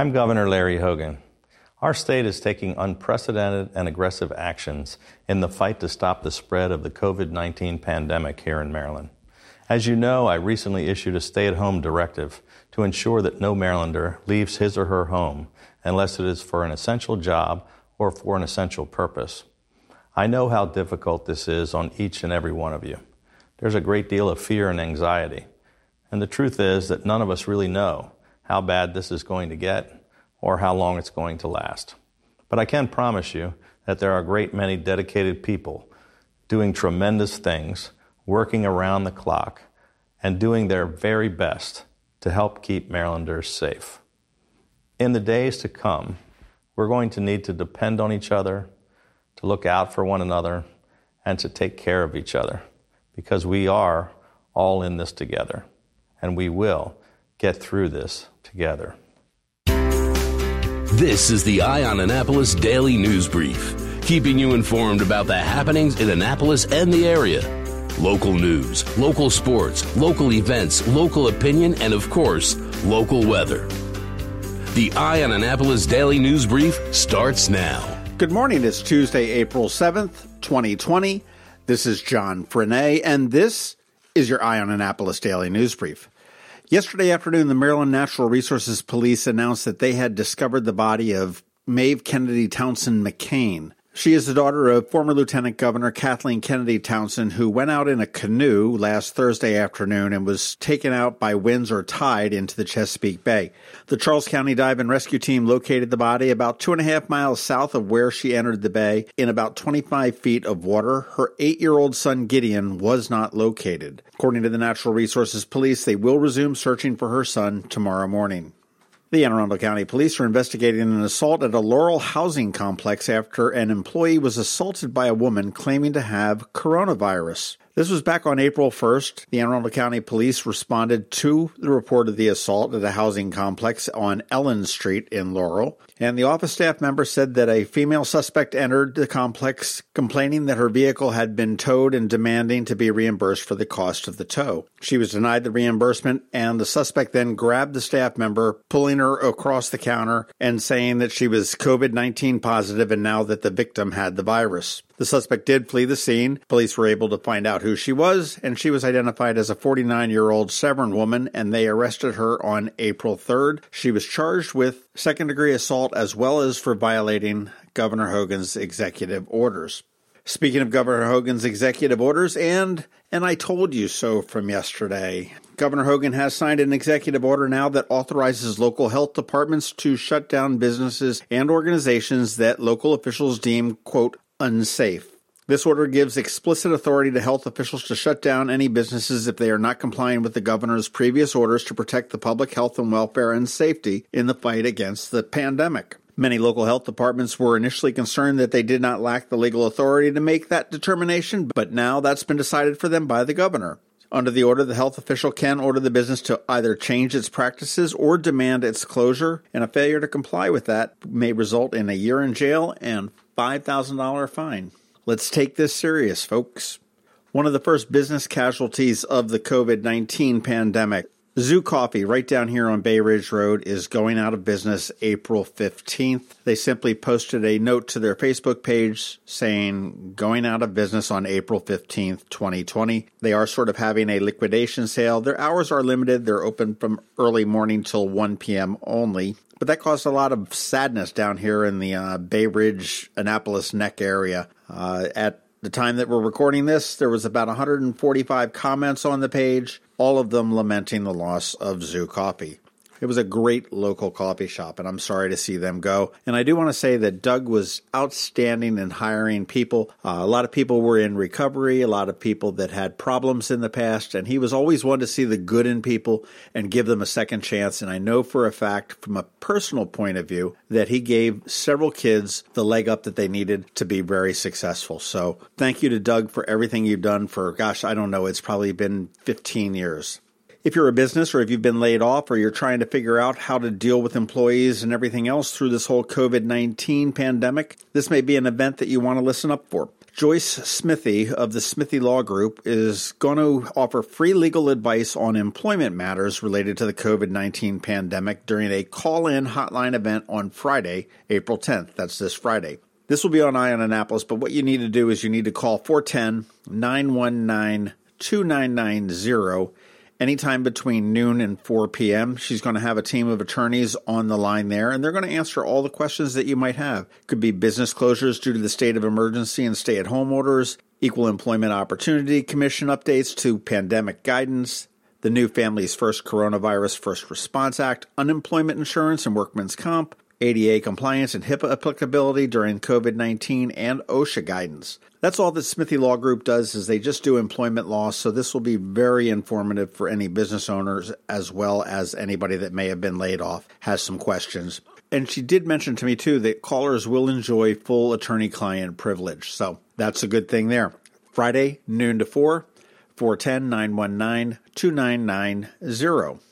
I'm Governor Larry Hogan. Our state is taking unprecedented and aggressive actions in the fight to stop the spread of the COVID 19 pandemic here in Maryland. As you know, I recently issued a stay at home directive to ensure that no Marylander leaves his or her home unless it is for an essential job or for an essential purpose. I know how difficult this is on each and every one of you. There's a great deal of fear and anxiety. And the truth is that none of us really know how bad this is going to get or how long it's going to last. But I can promise you that there are a great many dedicated people doing tremendous things, working around the clock, and doing their very best to help keep Marylanders safe. In the days to come, we're going to need to depend on each other, to look out for one another, and to take care of each other because we are all in this together and we will get through this together. This is the Eye on Annapolis Daily News Brief, keeping you informed about the happenings in Annapolis and the area. Local news, local sports, local events, local opinion, and of course, local weather. The Eye on Annapolis Daily News Brief starts now. Good morning. It's Tuesday, April 7th, 2020. This is John Frenaye, and this is your Eye on Annapolis Daily News Brief. Yesterday afternoon, the Maryland Natural Resources Police announced that they had discovered the body of Maeve Kennedy Townsend McKean. She is the daughter of former Lieutenant Governor Kathleen Kennedy Townsend, who went out in a canoe last Thursday afternoon and was taken out by winds or tide into the Chesapeake Bay. The Charles County Dive and Rescue Team located the body about two and a half miles south of where she entered the bay in about 25 feet of water. Her eight year old son Gideon was not located. According to the Natural Resources Police, they will resume searching for her son tomorrow morning. The Anne Arundel County Police are investigating an assault at a Laurel housing complex after an employee was assaulted by a woman claiming to have coronavirus. This was back on April 1st. The Anne Arundel County Police responded to the report of the assault at a housing complex on Ellen Street in Laurel. And the office staff member said that a female suspect entered the complex complaining that her vehicle had been towed and demanding to be reimbursed for the cost of the tow. She was denied the reimbursement, and the suspect then grabbed the staff member, pulling her across the counter and saying that she was COVID 19 positive and now that the victim had the virus. The suspect did flee the scene. Police were able to find out who she was, and she was identified as a 49 year old Severn woman, and they arrested her on April 3rd. She was charged with second degree assault as well as for violating Governor Hogan's executive orders. Speaking of Governor Hogan's executive orders and and I told you so from yesterday. Governor Hogan has signed an executive order now that authorizes local health departments to shut down businesses and organizations that local officials deem, quote, unsafe. This order gives explicit authority to health officials to shut down any businesses if they are not complying with the governor's previous orders to protect the public health and welfare and safety in the fight against the pandemic. Many local health departments were initially concerned that they did not lack the legal authority to make that determination, but now that's been decided for them by the governor. Under the order, the health official can order the business to either change its practices or demand its closure, and a failure to comply with that may result in a year in jail and $5,000 fine. Let's take this serious, folks. One of the first business casualties of the COVID 19 pandemic, Zu Coffee, right down here on Bay Ridge Road, is going out of business April 15th. They simply posted a note to their Facebook page saying going out of business on April 15th, 2020. They are sort of having a liquidation sale. Their hours are limited. They're open from early morning till 1 p.m. only. But that caused a lot of sadness down here in the uh, Bay Ridge, Annapolis Neck area. Uh, at the time that we're recording this, there was about 145 comments on the page, all of them lamenting the loss of Zu Coffee. It was a great local coffee shop, and I'm sorry to see them go. And I do want to say that Doug was outstanding in hiring people. Uh, a lot of people were in recovery, a lot of people that had problems in the past, and he was always one to see the good in people and give them a second chance. And I know for a fact, from a personal point of view, that he gave several kids the leg up that they needed to be very successful. So thank you to Doug for everything you've done for, gosh, I don't know, it's probably been 15 years. If you're a business or if you've been laid off or you're trying to figure out how to deal with employees and everything else through this whole COVID 19 pandemic, this may be an event that you want to listen up for. Joyce Smithey of the Smithey Law Group is going to offer free legal advice on employment matters related to the COVID 19 pandemic during a call in hotline event on Friday, April 10th. That's this Friday. This will be on Eye on Annapolis, but what you need to do is you need to call 410 919 2990 anytime between noon and 4 p.m. She's going to have a team of attorneys on the line there, and they're going to answer all the questions that you might have. Could be business closures due to the state of emergency and stay at home orders, Equal Employment Opportunity Commission updates to pandemic guidance, the new Families First Coronavirus First Response Act, unemployment insurance and workman's comp, ADA compliance and HIPAA applicability during COVID 19, and OSHA guidance. That's all that Smithey Law Group does is they just do employment law, so this will be very informative for any business owners as well as anybody that may have been laid off has some questions. And she did mention to me too that callers will enjoy full attorney client privilege. So that's a good thing there. Friday, noon to 4, 410 919 2990.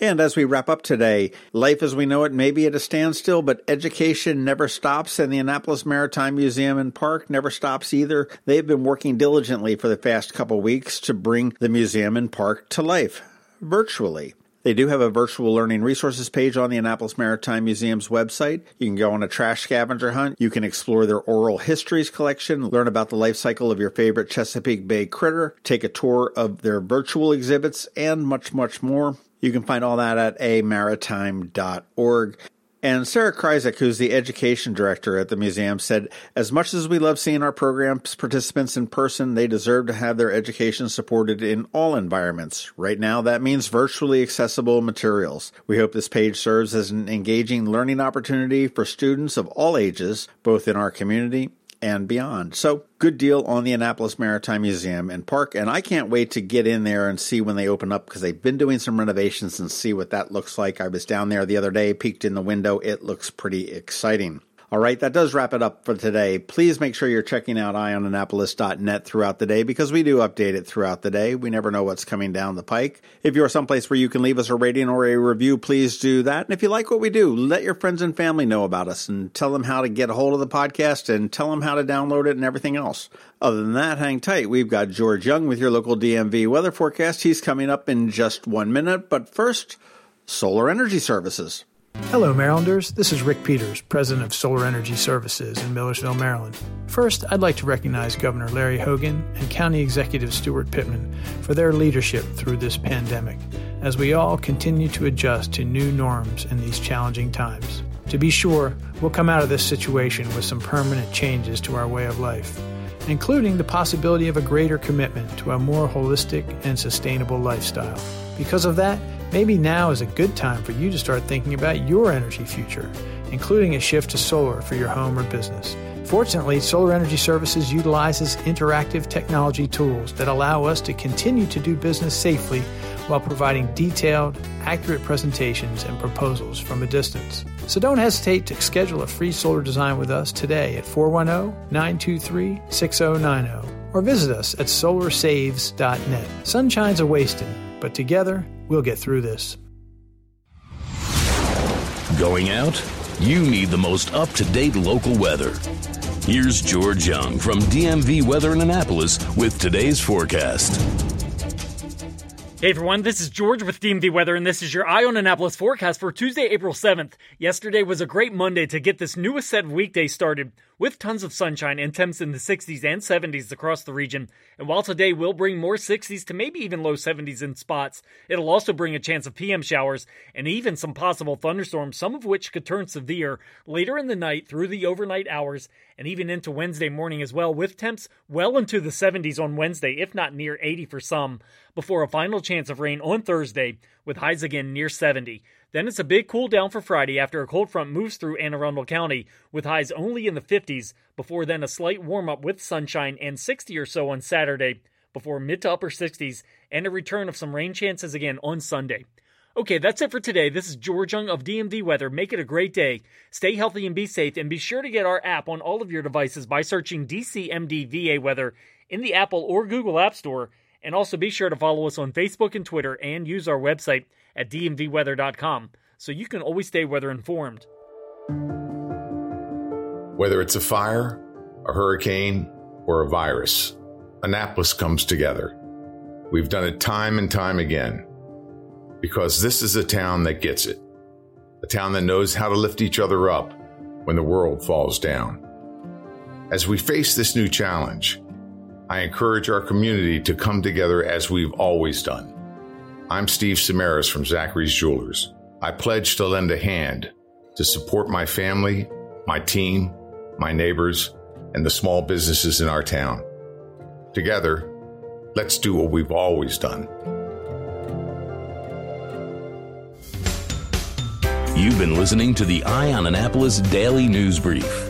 And as we wrap up today, life as we know it may be at a standstill, but education never stops, and the Annapolis Maritime Museum and Park never stops either. They've been working diligently for the past couple weeks to bring the museum and park to life virtually. They do have a virtual learning resources page on the Annapolis Maritime Museum's website. You can go on a trash scavenger hunt. You can explore their oral histories collection, learn about the life cycle of your favorite Chesapeake Bay critter, take a tour of their virtual exhibits, and much, much more. You can find all that at amaritime.org. And Sarah Kryzak, who's the education director at the museum, said, As much as we love seeing our programs participants in person, they deserve to have their education supported in all environments. Right now, that means virtually accessible materials. We hope this page serves as an engaging learning opportunity for students of all ages, both in our community and beyond. So, good deal on the Annapolis Maritime Museum and Park. And I can't wait to get in there and see when they open up because they've been doing some renovations and see what that looks like. I was down there the other day, peeked in the window. It looks pretty exciting. All right, that does wrap it up for today. Please make sure you're checking out eyeonannapolis.net throughout the day because we do update it throughout the day. We never know what's coming down the pike. If you're someplace where you can leave us a rating or a review, please do that. And if you like what we do, let your friends and family know about us and tell them how to get a hold of the podcast and tell them how to download it and everything else. Other than that, hang tight. We've got George Young with your local DMV weather forecast. He's coming up in just one minute. But first, solar energy services. Hello, Marylanders. This is Rick Peters, President of Solar Energy Services in Millersville, Maryland. First, I'd like to recognize Governor Larry Hogan and County Executive Steuart Pittman for their leadership through this pandemic, as we all continue to adjust to new norms in these challenging times. To be sure, we'll come out of this situation with some permanent changes to our way of life, including the possibility of a greater commitment to a more holistic and sustainable lifestyle. Because of that, Maybe now is a good time for you to start thinking about your energy future, including a shift to solar for your home or business. Fortunately, Solar Energy Services utilizes interactive technology tools that allow us to continue to do business safely while providing detailed, accurate presentations and proposals from a distance. So don't hesitate to schedule a free solar design with us today at 410 923 6090 or visit us at solarsaves.net. Sunshine's a wasting, but together, We'll get through this. Going out? You need the most up to date local weather. Here's George Young from DMV Weather in Annapolis with today's forecast. Hey everyone, this is George with DMV Weather, and this is your Eye on Annapolis forecast for Tuesday, April 7th. Yesterday was a great Monday to get this newest set of weekdays started with tons of sunshine and temps in the 60s and 70s across the region. And while today will bring more 60s to maybe even low 70s in spots, it'll also bring a chance of PM showers and even some possible thunderstorms, some of which could turn severe later in the night through the overnight hours and even into Wednesday morning as well, with temps well into the 70s on Wednesday, if not near 80 for some, before a final chance of rain on Thursday with highs again near 70. Then it's a big cool down for Friday after a cold front moves through Anne Arundel County with highs only in the 50s, before then a slight warm up with sunshine and 60 or so on Saturday, before mid to upper 60s and a return of some rain chances again on Sunday. Okay, that's it for today. This is George Young of DMV Weather. Make it a great day. Stay healthy and be safe, and be sure to get our app on all of your devices by searching DCMDVA Weather in the Apple or Google App Store. And also be sure to follow us on Facebook and Twitter and use our website at dmvweather.com so you can always stay weather informed. Whether it's a fire, a hurricane, or a virus, Annapolis comes together. We've done it time and time again because this is a town that gets it, a town that knows how to lift each other up when the world falls down. As we face this new challenge, I encourage our community to come together as we've always done. I'm Steve Samaras from Zachary's Jewelers. I pledge to lend a hand to support my family, my team, my neighbors, and the small businesses in our town. Together, let's do what we've always done. You've been listening to the Eye on Annapolis Daily News Brief.